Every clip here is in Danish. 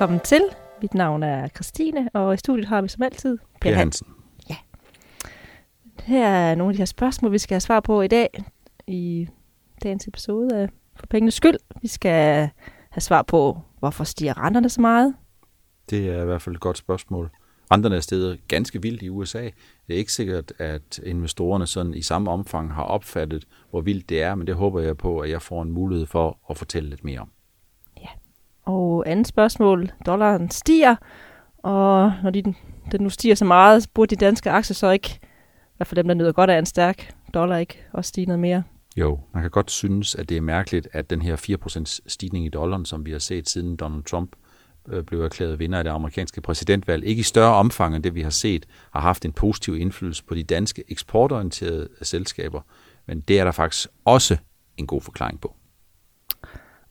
Velkommen til. Mit navn er Christine, og i studiet har vi som altid Per Hansen. Ja. Her er nogle af de her spørgsmål, vi skal have svar på i dag, i dagens episode af For Pengenes Skyld. Vi skal have svar på, hvorfor stiger renterne så meget? Det er i hvert fald et godt spørgsmål. Renterne er steget ganske vildt i USA. Det er ikke sikkert, at investorerne sådan i samme omfang har opfattet, hvor vildt det er, men det håber jeg på, at jeg får en mulighed for at fortælle lidt mere om. Og andet spørgsmål, dollaren stiger, og når de, den nu stiger så meget, burde de danske aktier så ikke, i hvert fald dem, der nyder godt af en stærk dollar, ikke også stige noget mere? Jo, man kan godt synes, at det er mærkeligt, at den her 4% stigning i dollaren, som vi har set siden Donald Trump øh, blev erklæret vinder af det amerikanske præsidentvalg, ikke i større omfang end det, vi har set, har haft en positiv indflydelse på de danske eksportorienterede selskaber. Men det er der faktisk også en god forklaring på.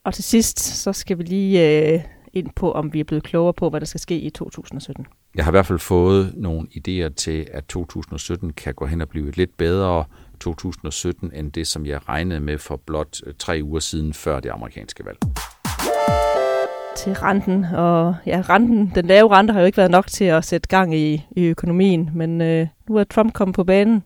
Og til sidst, så skal vi lige øh, ind på, om vi er blevet klogere på, hvad der skal ske i 2017. Jeg har i hvert fald fået nogle idéer til, at 2017 kan gå hen og blive et lidt bedre 2017, end det, som jeg regnede med for blot øh, tre uger siden før det amerikanske valg. Til renten, og ja, renten, den lave rente har jo ikke været nok til at sætte gang i, i økonomien, men øh, nu er Trump kommet på banen.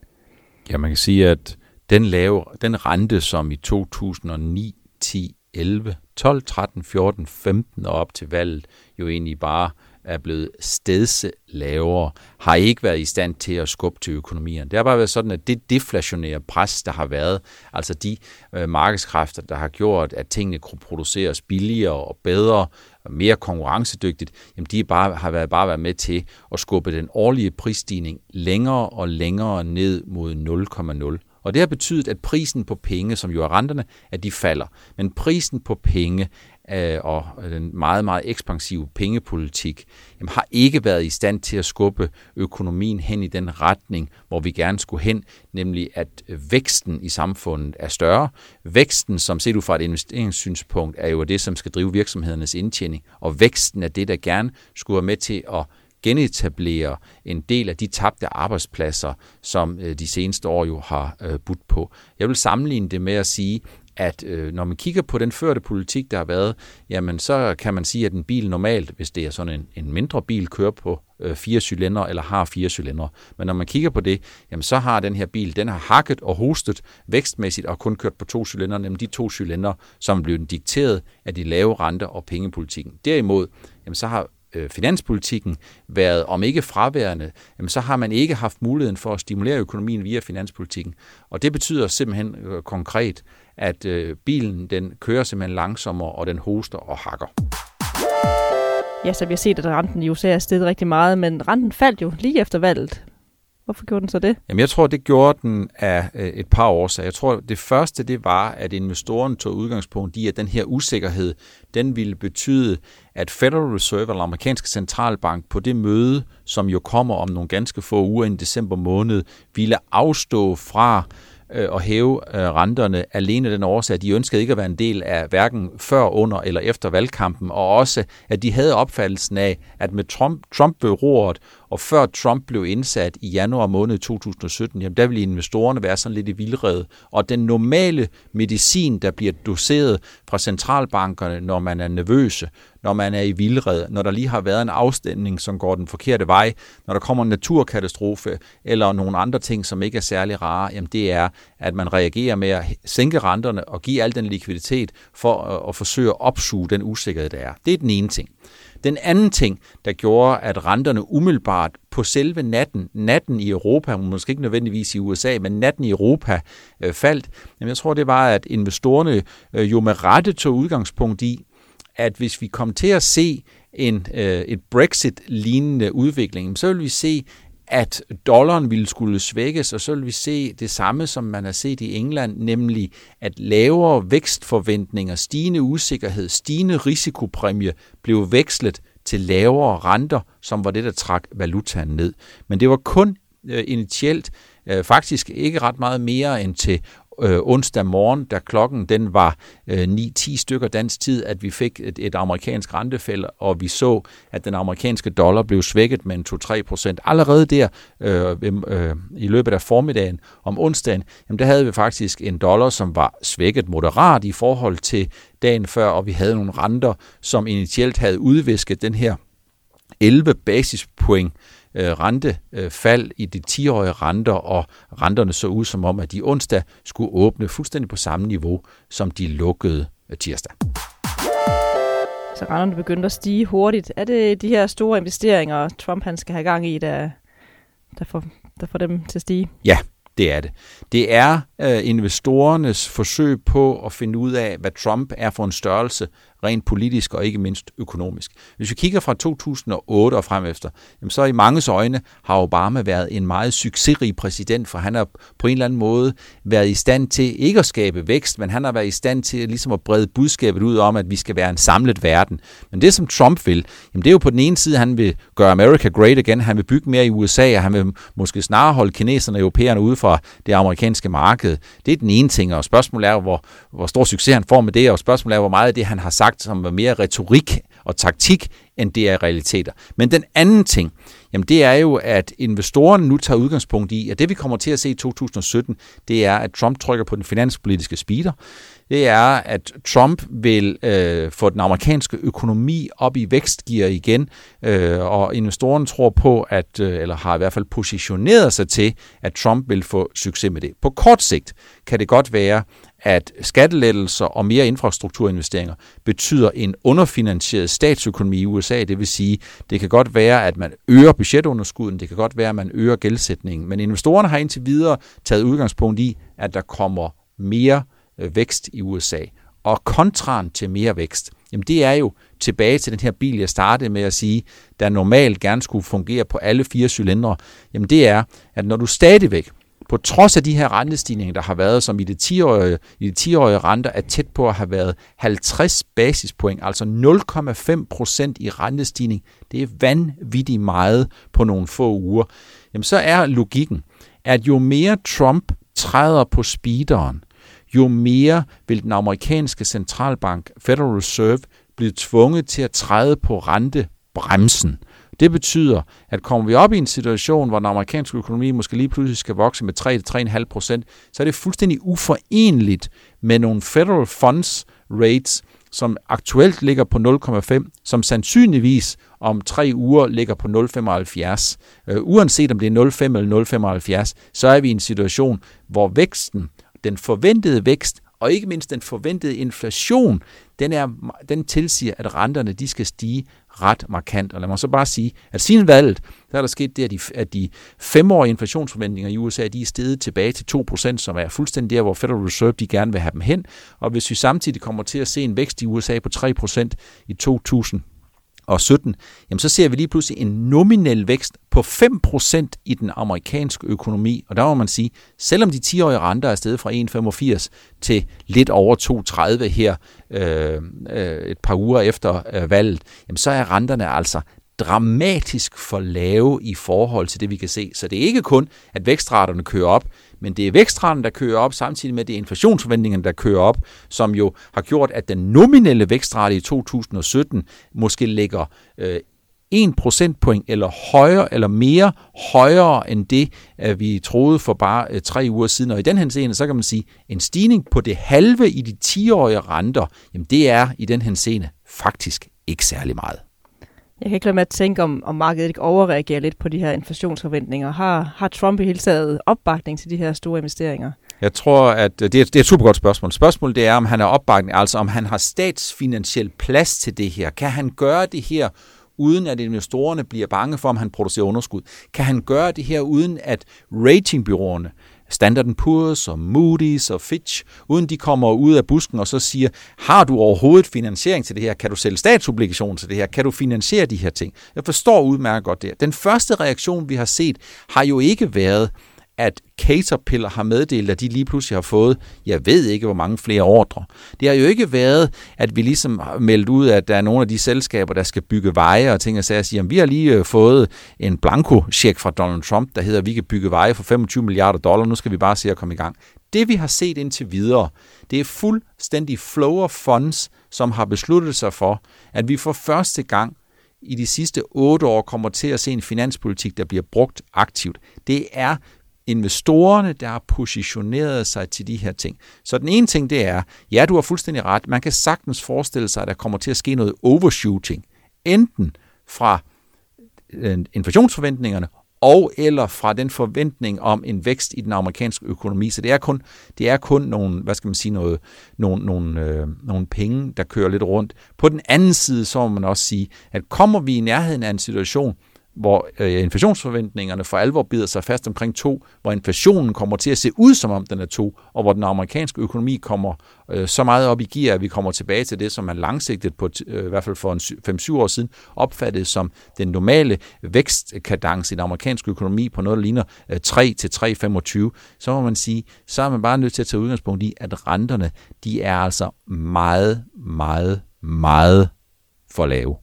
Ja, man kan sige, at den lave, den rente, som i 2009, 10, 11, 12, 13, 14, 15 og op til valget jo egentlig bare er blevet stedse lavere, har ikke været i stand til at skubbe til økonomien. Det har bare været sådan, at det deflationære pres, der har været, altså de øh, markedskræfter, der har gjort, at tingene kunne produceres billigere og bedre, og mere konkurrencedygtigt, jamen de bare, har været, bare været med til at skubbe den årlige prisstigning længere og længere ned mod 0,0. Og det har betydet, at prisen på penge, som jo er renterne, at de falder. Men prisen på penge øh, og den meget, meget ekspansive pengepolitik jamen, har ikke været i stand til at skubbe økonomien hen i den retning, hvor vi gerne skulle hen, nemlig at øh, væksten i samfundet er større. Væksten, som set ud fra et investeringssynspunkt, er jo det, som skal drive virksomhedernes indtjening, og væksten er det, der gerne skulle være med til at genetablere en del af de tabte arbejdspladser, som øh, de seneste år jo har øh, budt på. Jeg vil sammenligne det med at sige, at øh, når man kigger på den førte politik, der har været, jamen så kan man sige, at en bil normalt, hvis det er sådan en, en mindre bil, kører på øh, fire cylindre eller har fire cylindre. Men når man kigger på det, jamen så har den her bil, den har hakket og hostet vækstmæssigt og kun kørt på to cylindre, nemlig de to cylindre, som blev dikteret af de lave renter og pengepolitikken. Derimod, jamen så har øh, finanspolitikken været, om ikke fraværende, jamen så har man ikke haft muligheden for at stimulere økonomien via finanspolitikken. Og det betyder simpelthen øh, konkret, at øh, bilen den kører simpelthen langsommere, og den hoster og hakker. Ja, så vi har set, at renten i USA er steget rigtig meget, men renten faldt jo lige efter valget. Hvorfor gjorde den så det? Jamen, jeg tror, det gjorde den af øh, et par år. Så jeg tror, det første, det var, at investorerne tog udgangspunkt i, at den her usikkerhed, den ville betyde, at Federal Reserve, eller amerikanske centralbank, på det møde, som jo kommer om nogle ganske få uger i december måned, ville afstå fra øh, at hæve øh, renterne alene den årsag, at de ønskede ikke at være en del af hverken før, under eller efter valgkampen, og også at de havde opfattelsen af, at med Trump, Trump ved roret, og før Trump blev indsat i januar måned 2017, jamen der ville investorerne være sådan lidt i vildrede. Og den normale medicin, der bliver doseret fra centralbankerne, når man er nervøse, når man er i vildred, når der lige har været en afstemning, som går den forkerte vej, når der kommer en naturkatastrofe eller nogle andre ting, som ikke er særlig rare, jamen det er, at man reagerer med at sænke renterne og give al den likviditet for at forsøge at opsuge den usikkerhed, der er. Det er den ene ting. Den anden ting, der gjorde, at renterne umiddelbart på selve natten, natten i Europa, måske ikke nødvendigvis i USA, men natten i Europa øh, faldt, jamen jeg tror, det var, at investorerne øh, jo med rette tog udgangspunkt i, at hvis vi kom til at se en, øh, et Brexit-lignende udvikling, så vil vi se, at dollaren ville skulle svækkes, og så vil vi se det samme, som man har set i England, nemlig at lavere vækstforventninger, stigende usikkerhed, stigende risikopræmie blev vekslet til lavere renter, som var det, der trak valutaen ned. Men det var kun øh, initielt øh, faktisk ikke ret meget mere end til øh, onsdag morgen, da klokken den var øh, 9-10 stykker dansk tid, at vi fik et, et amerikansk rentefælde, og vi så, at den amerikanske dollar blev svækket med en 2-3 procent. Allerede der øh, øh, i løbet af formiddagen om onsdagen, jamen der havde vi faktisk en dollar, som var svækket moderat i forhold til dagen før, og vi havde nogle renter, som initielt havde udvisket den her 11 basispoint øh, rentefald i de 10-årige renter, og renterne så ud som om, at de onsdag skulle åbne fuldstændig på samme niveau, som de lukkede tirsdag. Så renterne begyndte at stige hurtigt. Er det de her store investeringer, Trump han skal have gang i, der, der, får, der får dem til at stige? Ja, det er det. Det er øh, investorernes forsøg på at finde ud af, hvad Trump er for en størrelse, rent politisk og ikke mindst økonomisk. Hvis vi kigger fra 2008 og frem efter, jamen så i manges øjne har Obama været en meget succesrig præsident, for han har på en eller anden måde været i stand til ikke at skabe vækst, men han har været i stand til ligesom at brede budskabet ud om, at vi skal være en samlet verden. Men det, som Trump vil, jamen det er jo på den ene side, han vil gøre America great again, han vil bygge mere i USA, og han vil måske snarere holde kineserne og europæerne ude fra det amerikanske marked. Det er den ene ting, og spørgsmålet er, hvor, hvor stor succes han får med det, og spørgsmålet er, hvor meget af det, han har sagt, som var mere retorik og taktik, end det er realiteter. Men den anden ting, jamen det er jo, at investorerne nu tager udgangspunkt i, at det vi kommer til at se i 2017, det er, at Trump trykker på den finanspolitiske speeder. Det er, at Trump vil øh, få den amerikanske økonomi op i vækstgear igen, øh, og investorerne tror på, at, øh, eller har i hvert fald positioneret sig til, at Trump vil få succes med det. På kort sigt kan det godt være, at skattelettelser og mere infrastrukturinvesteringer betyder en underfinansieret statsøkonomi i USA. Det vil sige, det kan godt være, at man øger budgetunderskuden, det kan godt være, at man øger gældsætningen, men investorerne har indtil videre taget udgangspunkt i, at der kommer mere øh, vækst i USA. Og kontraren til mere vækst, jamen det er jo tilbage til den her bil, jeg startede med at sige, der normalt gerne skulle fungere på alle fire cylindre, jamen det er, at når du stadigvæk på trods af de her rentestigninger, der har været, som i det 10-årige, i det 10-årige renter er tæt på at have været 50 basispoint, altså 0,5 procent i rentestigning, det er vanvittigt meget på nogle få uger, jamen så er logikken, at jo mere Trump træder på speederen, jo mere vil den amerikanske centralbank, Federal Reserve, blive tvunget til at træde på rentebremsen. Det betyder, at kommer vi op i en situation, hvor den amerikanske økonomi måske lige pludselig skal vokse med 3-3,5 procent, så er det fuldstændig uforenligt med nogle federal funds rates, som aktuelt ligger på 0,5, som sandsynligvis om tre uger ligger på 0,75. Uh, øh, uanset om det er 0,5 eller 0,75, så er vi i en situation, hvor væksten, den forventede vækst, og ikke mindst den forventede inflation, den, er, den tilsiger, at renterne de skal stige ret markant. Og lad mig så bare sige, at siden valget, der er der sket det, at de, at de femårige inflationsforventninger i USA, de er steget tilbage til 2%, som er fuldstændig der, hvor Federal Reserve de gerne vil have dem hen. Og hvis vi samtidig kommer til at se en vækst i USA på 3% i 2000, og 17, jamen så ser vi lige pludselig en nominel vækst på 5% i den amerikanske økonomi. Og der må man sige, selvom de 10-årige renter er steget fra 1,85 til lidt over 2,30 her øh, øh, et par uger efter øh, valget, jamen så er renterne altså dramatisk for lave i forhold til det, vi kan se. Så det er ikke kun, at vækstraterne kører op, men det er vækstraten, der kører op, samtidig med det er inflationsforventningerne, der kører op, som jo har gjort, at den nominelle vækstrate i 2017 måske ligger øh, 1 procentpoint eller højere eller mere højere end det, at vi troede for bare øh, tre uger siden. Og i den henseende, så kan man sige, en stigning på det halve i de 10-årige renter, jamen det er i den henseende faktisk ikke særlig meget. Jeg kan ikke lade med at tænke, om, om markedet ikke overreagerer lidt på de her inflationsforventninger. Har, har Trump i hele taget opbakning til de her store investeringer? Jeg tror, at det er, det er et super godt spørgsmål. Spørgsmålet det er, om han har opbakning, altså om han har statsfinansiel plads til det her. Kan han gøre det her, uden at investorerne bliver bange for, om han producerer underskud? Kan han gøre det her, uden at ratingbyråerne Standard Poor's og Moody's og Fitch, uden de kommer ud af busken og så siger, har du overhovedet finansiering til det her? Kan du sælge statsobligationer til det her? Kan du finansiere de her ting? Jeg forstår udmærket godt det. Den første reaktion, vi har set, har jo ikke været, at Caterpillar har meddelt, at de lige pludselig har fået, jeg ved ikke, hvor mange flere ordre. Det har jo ikke været, at vi ligesom har meldt ud, at der er nogle af de selskaber, der skal bygge veje og ting og sager, siger, at vi har lige øh, fået en blanko-check fra Donald Trump, der hedder, at vi kan bygge veje for 25 milliarder dollar, nu skal vi bare se at komme i gang. Det vi har set indtil videre, det er fuldstændig flow of funds, som har besluttet sig for, at vi for første gang i de sidste otte år kommer til at se en finanspolitik, der bliver brugt aktivt. Det er investorerne, der har positioneret sig til de her ting. Så den ene ting, det er, ja, du har fuldstændig ret, man kan sagtens forestille sig, at der kommer til at ske noget overshooting, enten fra øh, inflationsforventningerne og eller fra den forventning om en vækst i den amerikanske økonomi. Så det er kun, det er kun nogle, hvad skal man sige, noget, nogle, nogle, øh, nogle penge, der kører lidt rundt. På den anden side, så må man også sige, at kommer vi i nærheden af en situation, hvor øh, inflationsforventningerne for alvor bider sig fast omkring 2, hvor inflationen kommer til at se ud som om den er 2, og hvor den amerikanske økonomi kommer øh, så meget op i gear, at vi kommer tilbage til det, som man langsigtet på, øh, i hvert fald for 5-7 år siden, opfattede som den normale vækstkadence i den amerikanske økonomi på noget, der ligner øh, 3-3,25, så må man sige, så er man bare nødt til at tage udgangspunkt i, at renterne, de er altså meget, meget, meget for lave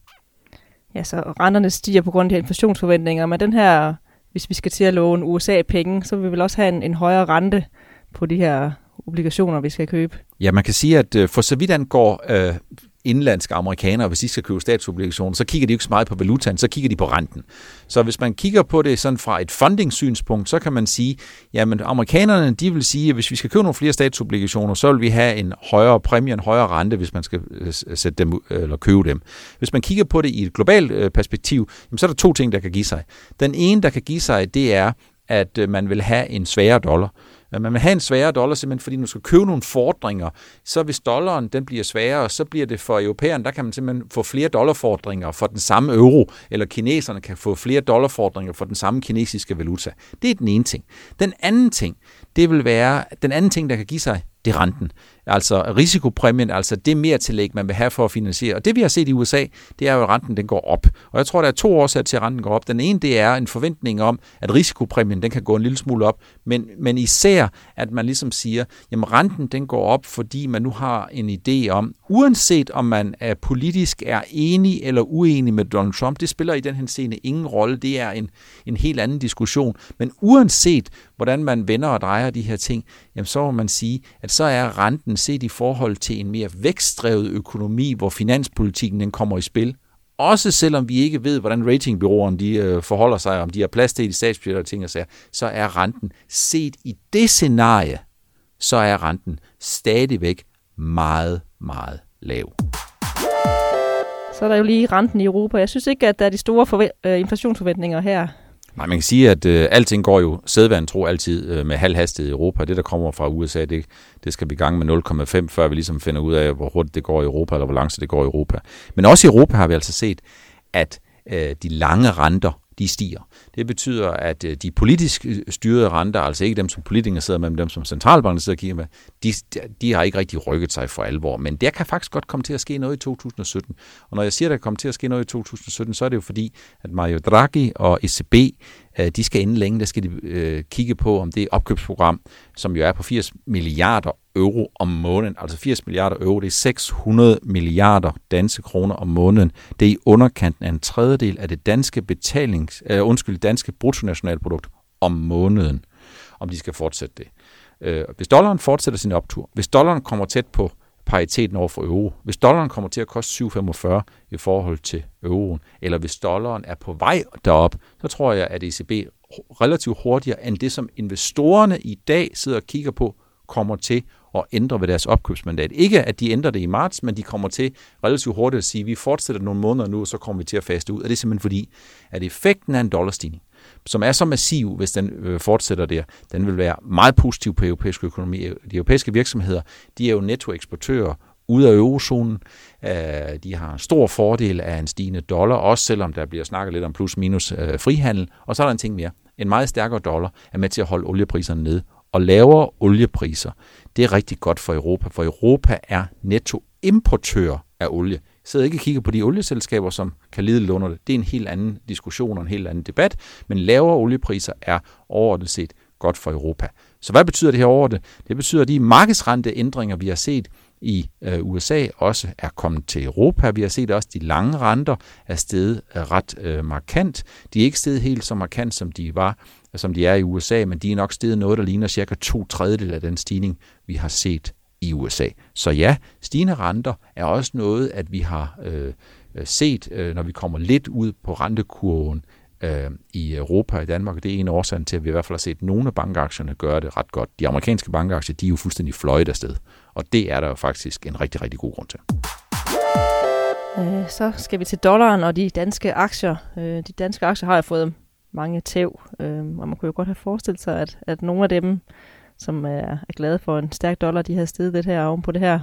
ja, så renterne stiger på grund af de her inflationsforventninger, men den her, hvis vi skal til at låne USA penge, så vil vi vel også have en, en højere rente på de her obligationer, vi skal købe. Ja, man kan sige, at øh, for så vidt angår øh, indlandske amerikanere, hvis de skal købe statsobligationer, så kigger de ikke så meget på valutaen, så kigger de på renten. Så hvis man kigger på det sådan fra et funding-synspunkt, så kan man sige, jamen amerikanerne, de vil sige, at hvis vi skal købe nogle flere statsobligationer, så vil vi have en højere præmie, en højere rente, hvis man skal øh, øh, sætte dem øh, eller købe dem. Hvis man kigger på det i et globalt perspektiv, jamen, så er der to ting, der kan give sig. Den ene, der kan give sig, det er, at man vil have en sværere dollar. Man vil have en sværere dollar, simpelthen fordi du skal købe nogle fordringer. Så hvis dollaren den bliver sværere, så bliver det for europæerne, der kan man simpelthen få flere dollarfordringer for den samme euro, eller kineserne kan få flere dollarfordringer for den samme kinesiske valuta. Det er den ene ting. Den anden ting, det vil være, den anden ting, der kan give sig, det er renten. Altså risikopræmien, altså det mere tillæg, man vil have for at finansiere. Og det vi har set i USA, det er jo, at renten den går op. Og jeg tror, der er to årsager til, at renten går op. Den ene, det er en forventning om, at risikopræmien den kan gå en lille smule op. Men, men især, at man ligesom siger, jamen renten den går op, fordi man nu har en idé om, uanset om man er politisk er enig eller uenig med Donald Trump, det spiller i den her scene ingen rolle. Det er en, en helt anden diskussion. Men uanset hvordan man vender og drejer de her ting, jamen så må man sige, at så er renten set i forhold til en mere vækstdrevet økonomi, hvor finanspolitikken den kommer i spil. Også selvom vi ikke ved, hvordan ratingbyråerne de, øh, forholder sig, om de har plads til i statsbudgetter og ting og sager, så er renten set i det scenarie, så er renten stadigvæk meget, meget lav. Så er der jo lige renten i Europa. Jeg synes ikke, at der er de store forve- øh, inflationsforventninger her. Nej, man kan sige, at øh, alting går jo sædvanen tro altid øh, med halv hastighed i Europa. Det, der kommer fra USA, det, det skal vi gang med 0,5, før vi ligesom finder ud af, hvor hurtigt det går i Europa, eller hvor langsomt det går i Europa. Men også i Europa har vi altså set, at øh, de lange renter, de stiger. Det betyder, at øh, de politisk øh, styrede renter, altså ikke dem, som politikere sidder med, men dem, som centralbanken sidder og kigger med, de, de har ikke rigtig rykket sig for alvor. Men der kan faktisk godt komme til at ske noget i 2017. Og når jeg siger, at der kommer til at ske noget i 2017, så er det jo fordi, at Mario Draghi og ECB, øh, de skal inden længe, der skal de øh, kigge på, om det opkøbsprogram, som jo er på 80 milliarder euro om måneden, altså 80 milliarder euro, det er 600 milliarder danske kroner om måneden. Det er i underkanten af en tredjedel af det danske betalings, uh, undskyld, danske bruttonationalprodukt om måneden, om de skal fortsætte det. Uh, hvis dollaren fortsætter sin optur, hvis dollaren kommer tæt på pariteten over for euro, hvis dollaren kommer til at koste 7,45 i forhold til euroen, eller hvis dollaren er på vej derop, så tror jeg, at ECB relativt hurtigere end det, som investorerne i dag sidder og kigger på, kommer til at ændre ved deres opkøbsmandat. Ikke at de ændrer det i marts, men de kommer til relativt hurtigt at sige, at vi fortsætter nogle måneder nu, og så kommer vi til at faste ud. Og det er simpelthen fordi, at effekten af en dollarstigning, som er så massiv, hvis den øh, fortsætter der, den vil være meget positiv på europæisk økonomi. De europæiske virksomheder, de er jo nettoeksportører ud af eurozonen. Øh, de har en stor fordel af en stigende dollar, også selvom der bliver snakket lidt om plus-minus øh, frihandel. Og så er der en ting mere. En meget stærkere dollar er med til at holde oliepriserne ned og lavere oliepriser, det er rigtig godt for Europa, for Europa er nettoimportør af olie. Jeg sidder ikke og kigger på de olieselskaber, som kan lide under det. Det er en helt anden diskussion og en helt anden debat, men lavere oliepriser er overordnet set godt for Europa. Så hvad betyder det her over det? Det betyder, at de markedsrenteændringer, vi har set i øh, USA, også er kommet til Europa. Vi har set også, at de lange renter er steget øh, ret øh, markant. De er ikke steget helt så markant, som de var, som de er i USA, men de er nok steget noget, der ligner cirka to tredjedel af den stigning, vi har set i USA. Så ja, stigende renter er også noget, at vi har øh, set, øh, når vi kommer lidt ud på rentekurven øh, i Europa og i Danmark. Det er en årsag til, at vi i hvert fald har set nogle af bankaktierne gøre det ret godt. De amerikanske bankaktier, de er jo fuldstændig fløjet afsted. Og det er der jo faktisk en rigtig, rigtig god grund til. Øh, så skal vi til dollaren og de danske aktier. Øh, de danske aktier har jeg fået mange tæv, øh, og man kunne jo godt have forestillet sig, at, at nogle af dem, som er, er glade for en stærk dollar, de har steget lidt her oven på det her.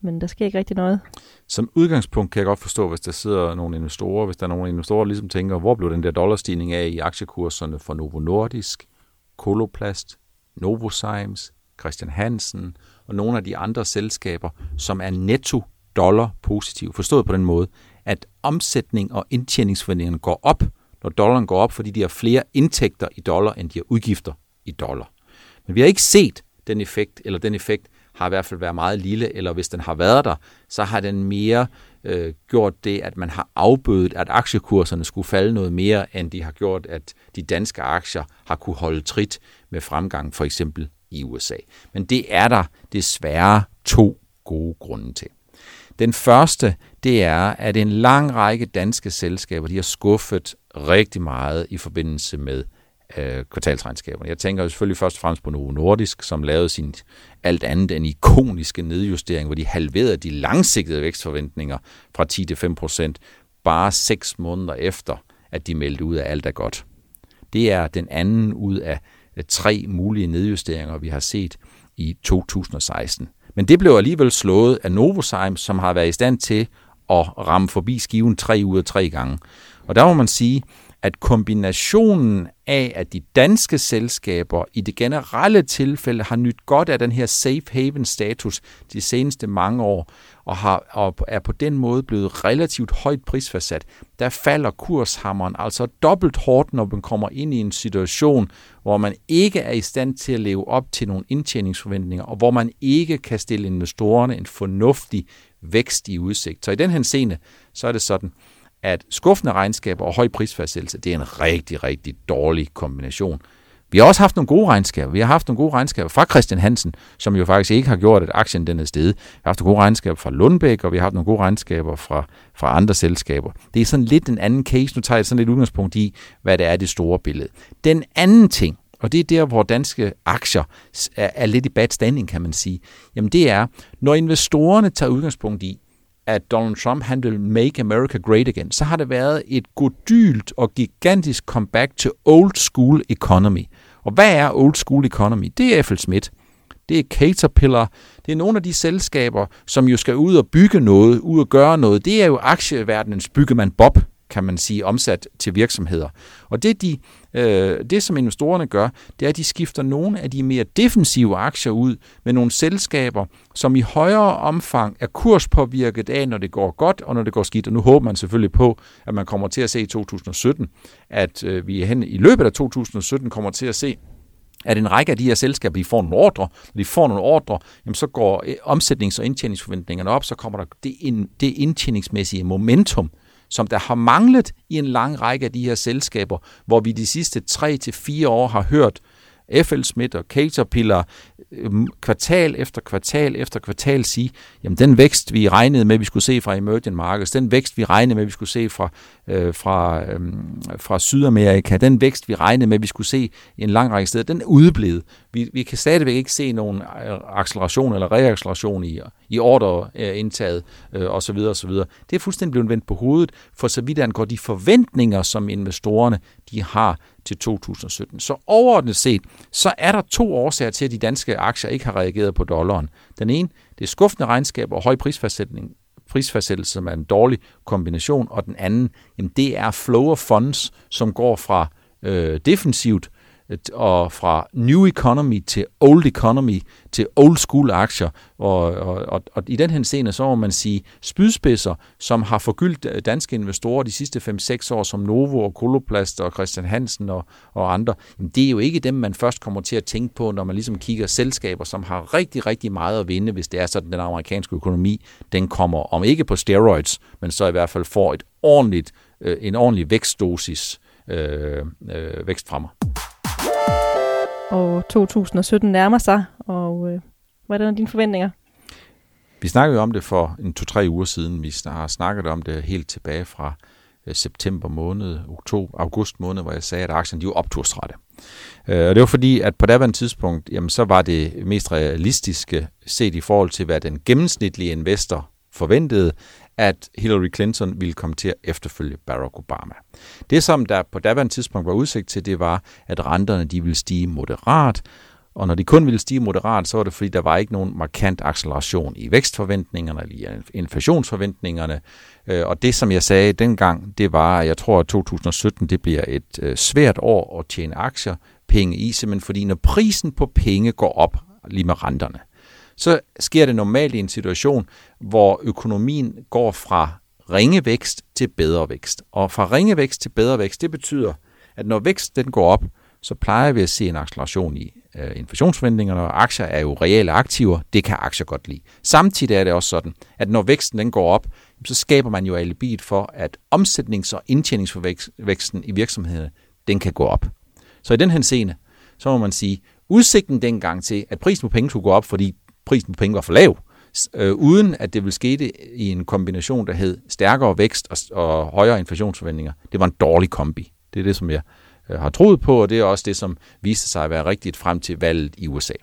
Men der sker ikke rigtig noget. Som udgangspunkt kan jeg godt forstå, hvis der sidder nogle investorer, hvis der er nogle investorer, der ligesom tænker, hvor blev den der dollarstigning af i aktiekurserne for Novo Nordisk, Koloplast, Novozymes, Christian Hansen og nogle af de andre selskaber, som er netto dollar positiv. Forstået på den måde, at omsætning og indtjeningsforventningerne går op, når dollaren går op, fordi de har flere indtægter i dollar, end de har udgifter i dollar. Men vi har ikke set den effekt, eller den effekt har i hvert fald været meget lille, eller hvis den har været der, så har den mere øh, gjort det, at man har afbødet, at aktiekurserne skulle falde noget mere, end de har gjort, at de danske aktier har kunne holde trit med fremgang, for eksempel i USA. Men det er der desværre to gode grunde til. Den første, det er, at en lang række danske selskaber, de har skuffet rigtig meget i forbindelse med øh, kvartalsregnskaberne. Jeg tænker jo selvfølgelig først og fremmest på Novo Nordisk, som lavede sin alt andet end ikoniske nedjustering, hvor de halverede de langsigtede vækstforventninger fra 10 til 5 procent, bare seks måneder efter, at de meldte ud af alt er godt. Det er den anden ud af øh, tre mulige nedjusteringer, vi har set i 2016. Men det blev alligevel slået af Novozymes, som har været i stand til at ramme forbi skiven tre ud af tre gange. Og der må man sige, at kombinationen af, at de danske selskaber i det generelle tilfælde har nyt godt af den her safe haven status de seneste mange år, og, har, og er på den måde blevet relativt højt prisfastsat, der falder kurshammeren altså dobbelt hårdt, når man kommer ind i en situation, hvor man ikke er i stand til at leve op til nogle indtjeningsforventninger, og hvor man ikke kan stille investorerne en fornuftig vækst i udsigt. Så i den her scene, så er det sådan, at skuffende regnskaber og høj prisfastsættelse, det er en rigtig, rigtig dårlig kombination. Vi har også haft nogle gode regnskaber. Vi har haft nogle gode regnskaber fra Christian Hansen, som jo faktisk ikke har gjort, at aktien den er steget. Vi har haft nogle gode regnskaber fra Lundbæk, og vi har haft nogle gode regnskaber fra, fra andre selskaber. Det er sådan lidt en anden case. Nu tager jeg sådan lidt udgangspunkt i, hvad det er det store billede. Den anden ting, og det er der, hvor danske aktier er, er lidt i bad standing, kan man sige. Jamen det er, når investorerne tager udgangspunkt i, at Donald Trump han vil make America great again, så har det været et godylt og gigantisk comeback til old school economy. Og hvad er old school economy? Det er F.L. Smith. Det er Caterpillar. Det er nogle af de selskaber, som jo skal ud og bygge noget, ud og gøre noget. Det er jo aktieverdenens byggemand Bob, kan man sige, omsat til virksomheder. Og det, de, øh, det som investorerne gør, det er, at de skifter nogle af de mere defensive aktier ud med nogle selskaber, som i højere omfang er kurspåvirket af, når det går godt og når det går skidt. Og nu håber man selvfølgelig på, at man kommer til at se i 2017, at øh, vi hen i løbet af 2017 kommer til at se, at en række af de her selskaber, de får nogle ordre. Når de får nogle ordre, jamen så går øh, omsætnings- og indtjeningsforventningerne op, så kommer der det, ind, det indtjeningsmæssige momentum som der har manglet i en lang række af de her selskaber, hvor vi de sidste 3-4 år har hørt FL Smith og Caterpillar øh, kvartal efter kvartal efter kvartal sige, jamen den vækst, vi regnede med, vi skulle se fra emerging markets, den vækst, vi regnede med, vi skulle se fra, øh, fra, øh, fra Sydamerika, den vækst, vi regnede med, vi skulle se i en lang række steder, den er udeblevet. Vi, vi kan stadigvæk ikke se nogen øh, acceleration eller reacceleration i, i ordreindtaget øh, øh, osv. osv. Det er fuldstændig blevet vendt på hovedet, for så vidt angår de forventninger, som investorerne de har til 2017. Så overordnet set, så er der to årsager til, at de danske aktier ikke har reageret på dollaren. Den ene, det er skuffende regnskab og høj prisfastsætning, prisfastsættelse, som er en dårlig kombination, og den anden, jamen det er flow of funds, som går fra øh, defensivt og fra new economy til old economy til old school aktier. Og, og, og, og i den her scene, så må man sige, spydspidser, som har forgyldt danske investorer de sidste 5-6 år, som Novo og Koloplast og Christian Hansen og, og andre, det er jo ikke dem, man først kommer til at tænke på, når man ligesom kigger selskaber, som har rigtig, rigtig meget at vinde, hvis det er sådan, den amerikanske økonomi, den kommer, om ikke på steroids, men så i hvert fald får et ordentligt, øh, en ordentlig vækstdosis øh, øh, vækst fremmer. Og 2017 nærmer sig, og øh, hvordan er dine forventninger? Vi snakkede jo om det for en to-tre uger siden. Vi har snakket om det helt tilbage fra øh, september måned, oktober, august måned, hvor jeg sagde, at aktierne de var opturstrætte. Øh, og det var fordi, at på daværende tidspunkt, jamen, så var det mest realistiske set i forhold til, hvad den gennemsnitlige investor forventede, at Hillary Clinton ville komme til at efterfølge Barack Obama. Det, som der på daværende tidspunkt var udsigt til, det var, at renterne de ville stige moderat, og når de kun ville stige moderat, så var det fordi, der var ikke nogen markant acceleration i vækstforventningerne eller i inflationsforventningerne. Øh, og det, som jeg sagde dengang, det var, at jeg tror, at 2017 det bliver et øh, svært år at tjene aktier, penge i, simpelthen fordi når prisen på penge går op, lige med renterne, så sker det normalt i en situation, hvor økonomien går fra ringe vækst til bedre vækst. Og fra ringe vækst til bedre vækst, det betyder, at når vækst den går op, så plejer vi at se en acceleration i øh, inflationsforventningerne, og aktier er jo reelle aktiver, det kan aktier godt lide. Samtidig er det også sådan, at når væksten den går op, så skaber man jo alibiet for, at omsætnings- og indtjeningsvæksten i virksomhederne, den kan gå op. Så i den henseende, så må man sige, udsigten dengang til, at prisen på penge skulle gå op, fordi prisen på penge var for lav, øh, uden at det ville ske i en kombination, der hed stærkere vækst og, og højere inflationsforventninger. Det var en dårlig kombi. Det er det, som jeg øh, har troet på, og det er også det, som viste sig at være rigtigt frem til valget i USA.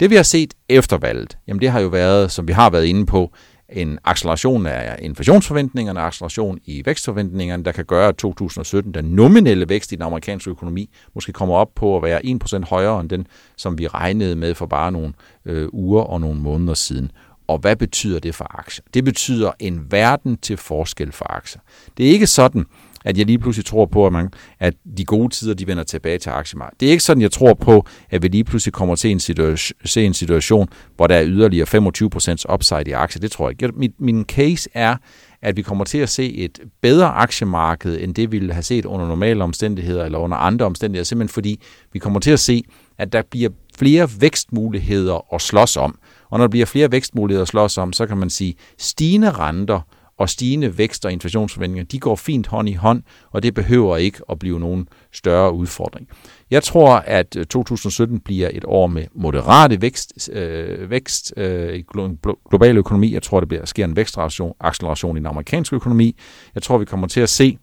Det vi har set efter valget, jamen det har jo været, som vi har været inde på, en acceleration af inflationsforventningerne, acceleration i vækstforventningerne, der kan gøre, at 2017, den nominelle vækst i den amerikanske økonomi, måske kommer op på at være 1% højere end den, som vi regnede med for bare nogle øh, uger og nogle måneder siden. Og hvad betyder det for aktier? Det betyder en verden til forskel for aktier. Det er ikke sådan, at jeg lige pludselig tror på, at, man, at de gode tider de vender tilbage til aktiemarkedet. Det er ikke sådan, jeg tror på, at vi lige pludselig kommer til en situation, se en situation, hvor der er yderligere 25% upside i aktier. Det tror jeg ikke. Min, min case er, at vi kommer til at se et bedre aktiemarked, end det vi ville have set under normale omstændigheder eller under andre omstændigheder, simpelthen fordi vi kommer til at se, at der bliver flere vækstmuligheder at slås om. Og når der bliver flere vækstmuligheder at slås om, så kan man sige, stigende renter og stigende vækst og inflationsforventninger, de går fint hånd i hånd, og det behøver ikke at blive nogen større udfordring. Jeg tror, at øh, 2017 bliver et år med moderate vækst, øh, vækst øh, i global økonomi. Jeg tror, det bliver, sker en vækstacceleration i den amerikanske økonomi. Jeg tror, vi kommer til at se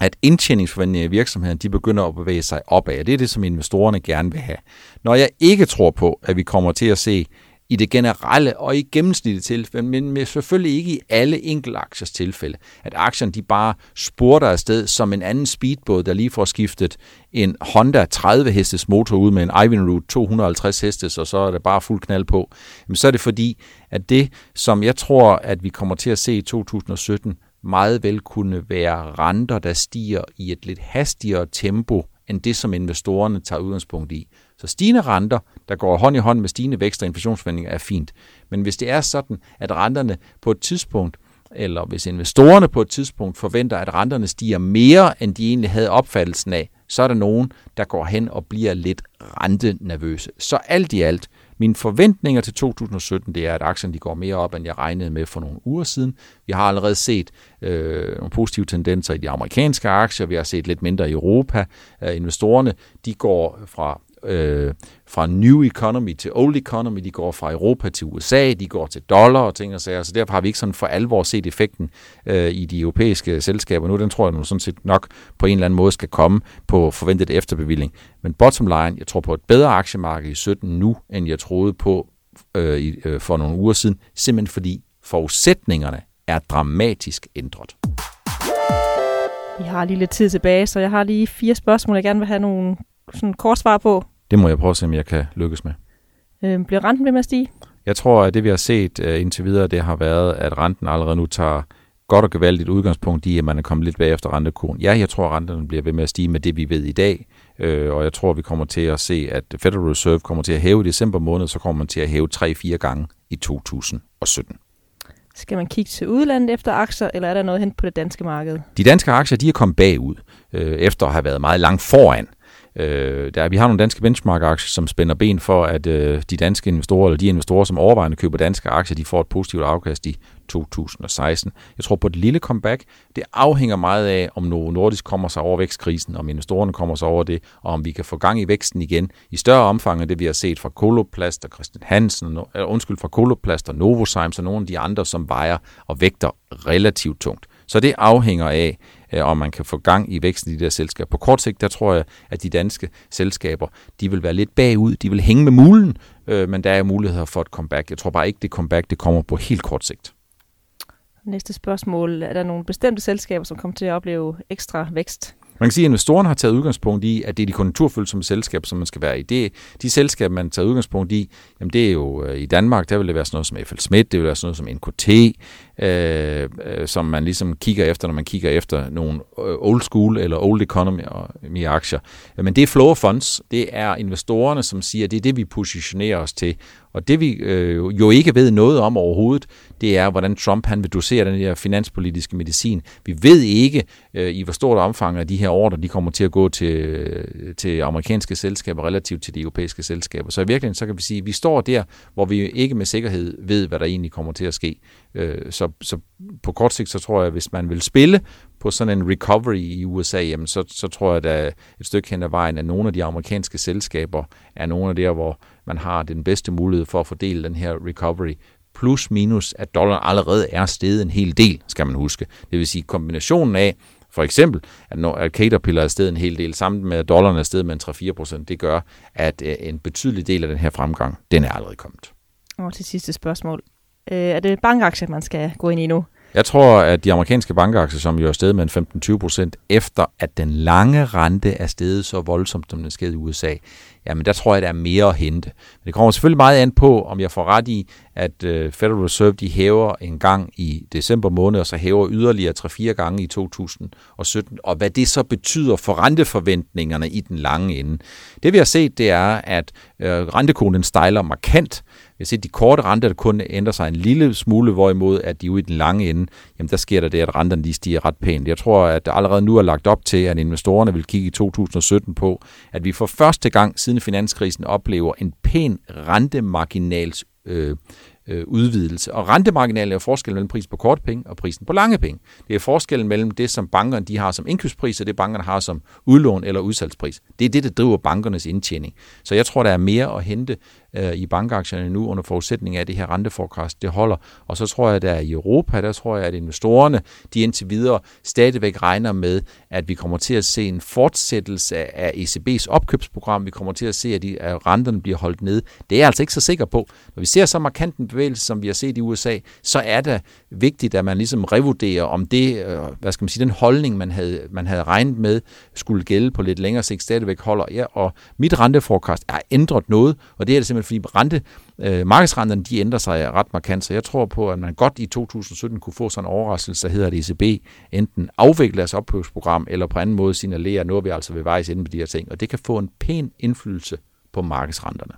at indtjeningsforventninger i virksomheden, de begynder at bevæge sig opad. Det er det, som investorerne gerne vil have. Når jeg ikke tror på, at vi kommer til at se i det generelle og i gennemsnittet tilfælde, men med selvfølgelig ikke i alle enkeltaktiers tilfælde, at aktierne de bare spurter afsted som en anden speedbåd, der lige får skiftet en Honda 30 hestes motor ud med en Ivanhoe 250 hestes, og så er det bare fuld knald på, jamen så er det fordi, at det, som jeg tror, at vi kommer til at se i 2017, meget vel kunne være renter, der stiger i et lidt hastigere tempo, end det, som investorerne tager udgangspunkt i. Så stigende renter, der går hånd i hånd med stigende vækst og inflationsforventninger, er fint. Men hvis det er sådan, at renterne på et tidspunkt, eller hvis investorerne på et tidspunkt forventer, at renterne stiger mere, end de egentlig havde opfattelsen af, så er der nogen, der går hen og bliver lidt rentenervøse. Så alt i alt, mine forventninger til 2017, det er, at aktierne de går mere op, end jeg regnede med for nogle uger siden. Vi har allerede set øh, nogle positive tendenser i de amerikanske aktier. Vi har set lidt mindre i Europa. Øh, investorerne de går fra øh, fra new economy til old economy, de går fra Europa til USA, de går til dollar og ting og sager, så derfor har vi ikke sådan for alvor set effekten øh, i de europæiske selskaber nu. Den tror jeg nu sådan set nok på en eller anden måde skal komme på forventet efterbevilling. Men bottom line, jeg tror på et bedre aktiemarked i 17 nu, end jeg troede på øh, i, øh, for nogle uger siden, simpelthen fordi forudsætningerne er dramatisk ændret. Vi har lige lidt tid tilbage, så jeg har lige fire spørgsmål, jeg gerne vil have nogle sådan kort svar på. Det må jeg prøve at se, om jeg kan lykkes med. Øh, bliver renten ved med at stige? Jeg tror, at det vi har set uh, indtil videre, det har været, at renten allerede nu tager godt og gevaldigt udgangspunkt i, at man er kommet lidt bag efter rentekurven. Ja, jeg tror, at renterne bliver ved med at stige med det, vi ved i dag. øh, og jeg tror, vi kommer til at se, at Federal Reserve kommer til at hæve i december måned, så kommer man til at hæve 3-4 gange i 2017. Skal man kigge til udlandet efter aktier, eller er der noget hen på det danske marked? De danske aktier de er kommet bagud, øh, efter at have været meget langt foran. Øh, der, vi har nogle danske benchmark-aktier, som spænder ben for, at øh, de danske investorer, eller de investorer, som overvejende køber danske aktier, de får et positivt afkast i 2016. Jeg tror på et lille comeback, det afhænger meget af, om Novo Nordisk kommer sig over vækstkrisen, om investorerne kommer sig over det, og om vi kan få gang i væksten igen i større omfang end det, vi har set fra Koloplast og Christian Hansen, eller undskyld, fra Koloplast og Novozymes og nogle af de andre, som vejer og vægter relativt tungt. Så det afhænger af, Øh, og man kan få gang i væksten i de der selskaber. På kort sigt, der tror jeg, at de danske selskaber, de vil være lidt bagud, de vil hænge med mulen, øh, men der er muligheder for et comeback. Jeg tror bare ikke, det comeback det kommer på helt kort sigt. Næste spørgsmål. Er der nogle bestemte selskaber, som kommer til at opleve ekstra vækst? Man kan sige, at investorerne har taget udgangspunkt i, at det er de konjunkturfølsomme selskaber, som man skal være i. Det, de selskaber, man tager udgangspunkt i, jamen det er jo øh, i Danmark, der vil det være sådan noget som FL Schmidt, det vil være sådan noget som NKT, øh, øh, som man ligesom kigger efter, når man kigger efter nogle øh, old school eller old economy aktier. Men det er flow funds, det er investorerne, som siger, at det er det, vi positionerer os til. Og det vi øh, jo ikke ved noget om overhovedet, det er, hvordan Trump han vil dosere den her finanspolitiske medicin. Vi ved ikke øh, i hvor stort omfang af de her ordre, de kommer til at gå til, øh, til amerikanske selskaber relativt til de europæiske selskaber. Så i virkeligheden så kan vi sige, at vi står der, hvor vi ikke med sikkerhed ved, hvad der egentlig kommer til at ske. Øh, så, så på kort sigt, så tror jeg, at hvis man vil spille på sådan en recovery i USA, jamen så, så tror jeg, at et stykke hen ad vejen, at nogle af de amerikanske selskaber er nogle af der, hvor man har den bedste mulighed for at fordele den her recovery plus minus, at dollar allerede er steget en hel del, skal man huske. Det vil sige kombinationen af, for eksempel, at, når, at Caterpillar er steget en hel del, sammen med at dollaren er steget med en 3-4 procent, det gør, at øh, en betydelig del af den her fremgang, den er allerede kommet. Og til sidste spørgsmål. Øh, er det bankaktier, man skal gå ind i nu? Jeg tror, at de amerikanske bankaktier, som jo er steget med en 15-20 procent, efter at den lange rente er steget så voldsomt, som den er sket i USA, jamen der tror jeg, der er mere at hente. Men det kommer selvfølgelig meget an på, om jeg får ret i, at øh, Federal Reserve de hæver en gang i december måned, og så hæver yderligere 3-4 gange i 2017, og hvad det så betyder for renteforventningerne i den lange ende. Det vi har set, det er, at øh, rentekonen stejler markant, vi har set de korte renter, der kun ændrer sig en lille smule, hvorimod at de ude i den lange ende, jamen der sker der det, at renterne lige stiger ret pænt. Jeg tror, at der allerede nu er lagt op til, at investorerne vil kigge i 2017 på, at vi for første gang siden finanskrisen oplever en pæn rentemarginals øh, øh, udvidelse. Og rentemarginalen er jo forskellen mellem prisen på korte penge og prisen på lange penge. Det er forskellen mellem det, som bankerne de har som indkøbspris, og det bankerne har som udlån eller udsalgspris. Det er det, der driver bankernes indtjening. Så jeg tror, der er mere at hente øh, i bankaktierne nu under forudsætning af, at det her renteforkast det holder. Og så tror jeg, at der i Europa, der tror jeg, at investorerne de indtil videre stadigvæk regner med, at vi kommer til at se en fortsættelse af ECB's opkøbsprogram. Vi kommer til at se, at, de, at renterne bliver holdt ned. Det er jeg altså ikke så sikker på. Når vi ser så markant en bevægelse, som vi har set i USA, så er det vigtigt, at man ligesom revurderer, om det, øh, hvad skal man sige, den holdning, man havde, man havde regnet med, skulle gælde på lidt længere sigt, stadigvæk holder. Ja, og mit renteforkast er ændret noget, og det er det simpelthen fordi rente, øh, markedsrenterne de ændrer sig ret markant, så jeg tror på, at man godt i 2017 kunne få sådan en overraskelse, der hedder, at ECB enten afvikler deres opkøbsprogram, eller på anden måde signalerer, nu er vi altså ved vejs inde på de her ting, og det kan få en pæn indflydelse på markedsrenterne.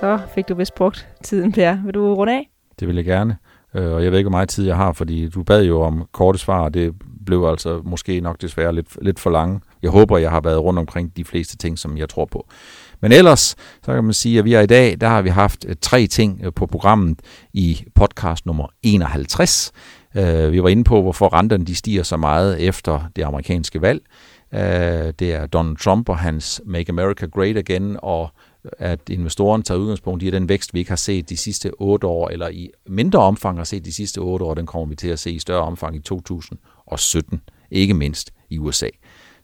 Så fik du vist brugt tiden, Per. Vil du runde af? Det vil jeg gerne. Øh, og jeg ved ikke, hvor meget tid jeg har, fordi du bad jo om korte svar, og det blev altså måske nok desværre lidt, lidt for lange. Jeg håber, jeg har været rundt omkring de fleste ting, som jeg tror på. Men ellers, så kan man sige, at vi er i dag, der har vi haft øh, tre ting øh, på programmet i podcast nummer 51. Øh, vi var inde på, hvorfor renterne de stiger så meget efter det amerikanske valg. Det er Donald Trump og hans Make America Great Again, og at investoren tager udgangspunkt i den vækst, vi ikke har set de sidste otte år, eller i mindre omfang har set de sidste otte år, den kommer vi til at se i større omfang i 2017, ikke mindst i USA.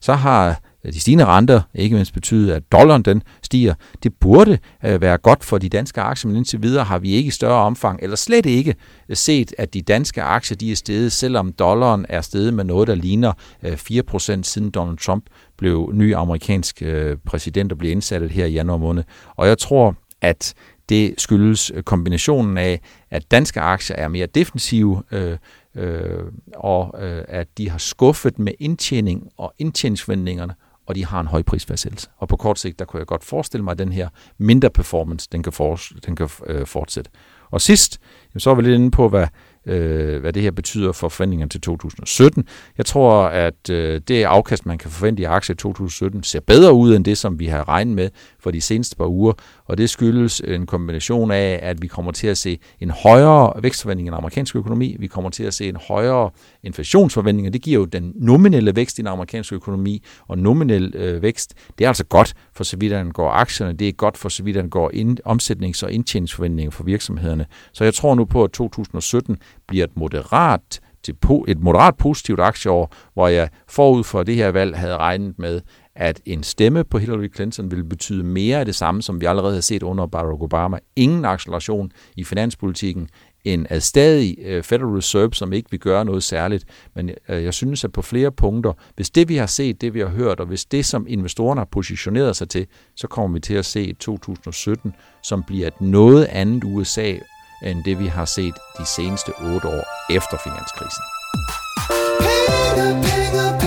Så har Øh, de stigende renter ikke mindst betyde, at dollaren den stiger. Det burde øh, være godt for de danske aktier, men indtil videre har vi ikke i større omfang, eller slet ikke øh, set, at de danske aktier de er steget, selvom dollaren er steget med noget, der ligner 4% siden Donald Trump blev ny amerikansk præsident og blev indsat her i januar måned. Og jeg tror, at det skyldes kombinationen af, at danske aktier er mere defensive, øh, øh, og øh, at de har skuffet med indtjening og indtjeningsforventningerne, og de har en høj prisfastsættelse. Og på kort sigt, der kunne jeg godt forestille mig, at den her mindre performance, den kan, for, den kan øh, fortsætte. Og sidst, så er vi lidt inde på, hvad øh, hvad det her betyder for forventningerne til 2017. Jeg tror, at øh, det afkast, man kan forvente i aktier i 2017, ser bedre ud end det, som vi har regnet med for de seneste par uger, og det skyldes en kombination af, at vi kommer til at se en højere vækstforventning i den amerikanske økonomi, vi kommer til at se en højere inflationsforventning, og det giver jo den nominelle vækst i den amerikanske økonomi, og nominel øh, vækst, det er altså godt for så vidt går aktierne, det er godt for så vidt går ind, omsætnings- og indtjeningsforventninger for virksomhederne. Så jeg tror nu på, at 2017 bliver et moderat til et moderat positivt aktieår, hvor jeg forud for det her valg havde regnet med, at en stemme på Hillary Clinton ville betyde mere af det samme, som vi allerede har set under Barack Obama. Ingen acceleration i finanspolitikken, en stadig øh, Federal Reserve, som ikke vil gøre noget særligt. Men øh, jeg synes, at på flere punkter, hvis det vi har set, det vi har hørt, og hvis det, som investorerne har positioneret sig til, så kommer vi til at se 2017, som bliver et noget andet USA, end det vi har set de seneste otte år efter finanskrisen. Penge, penge,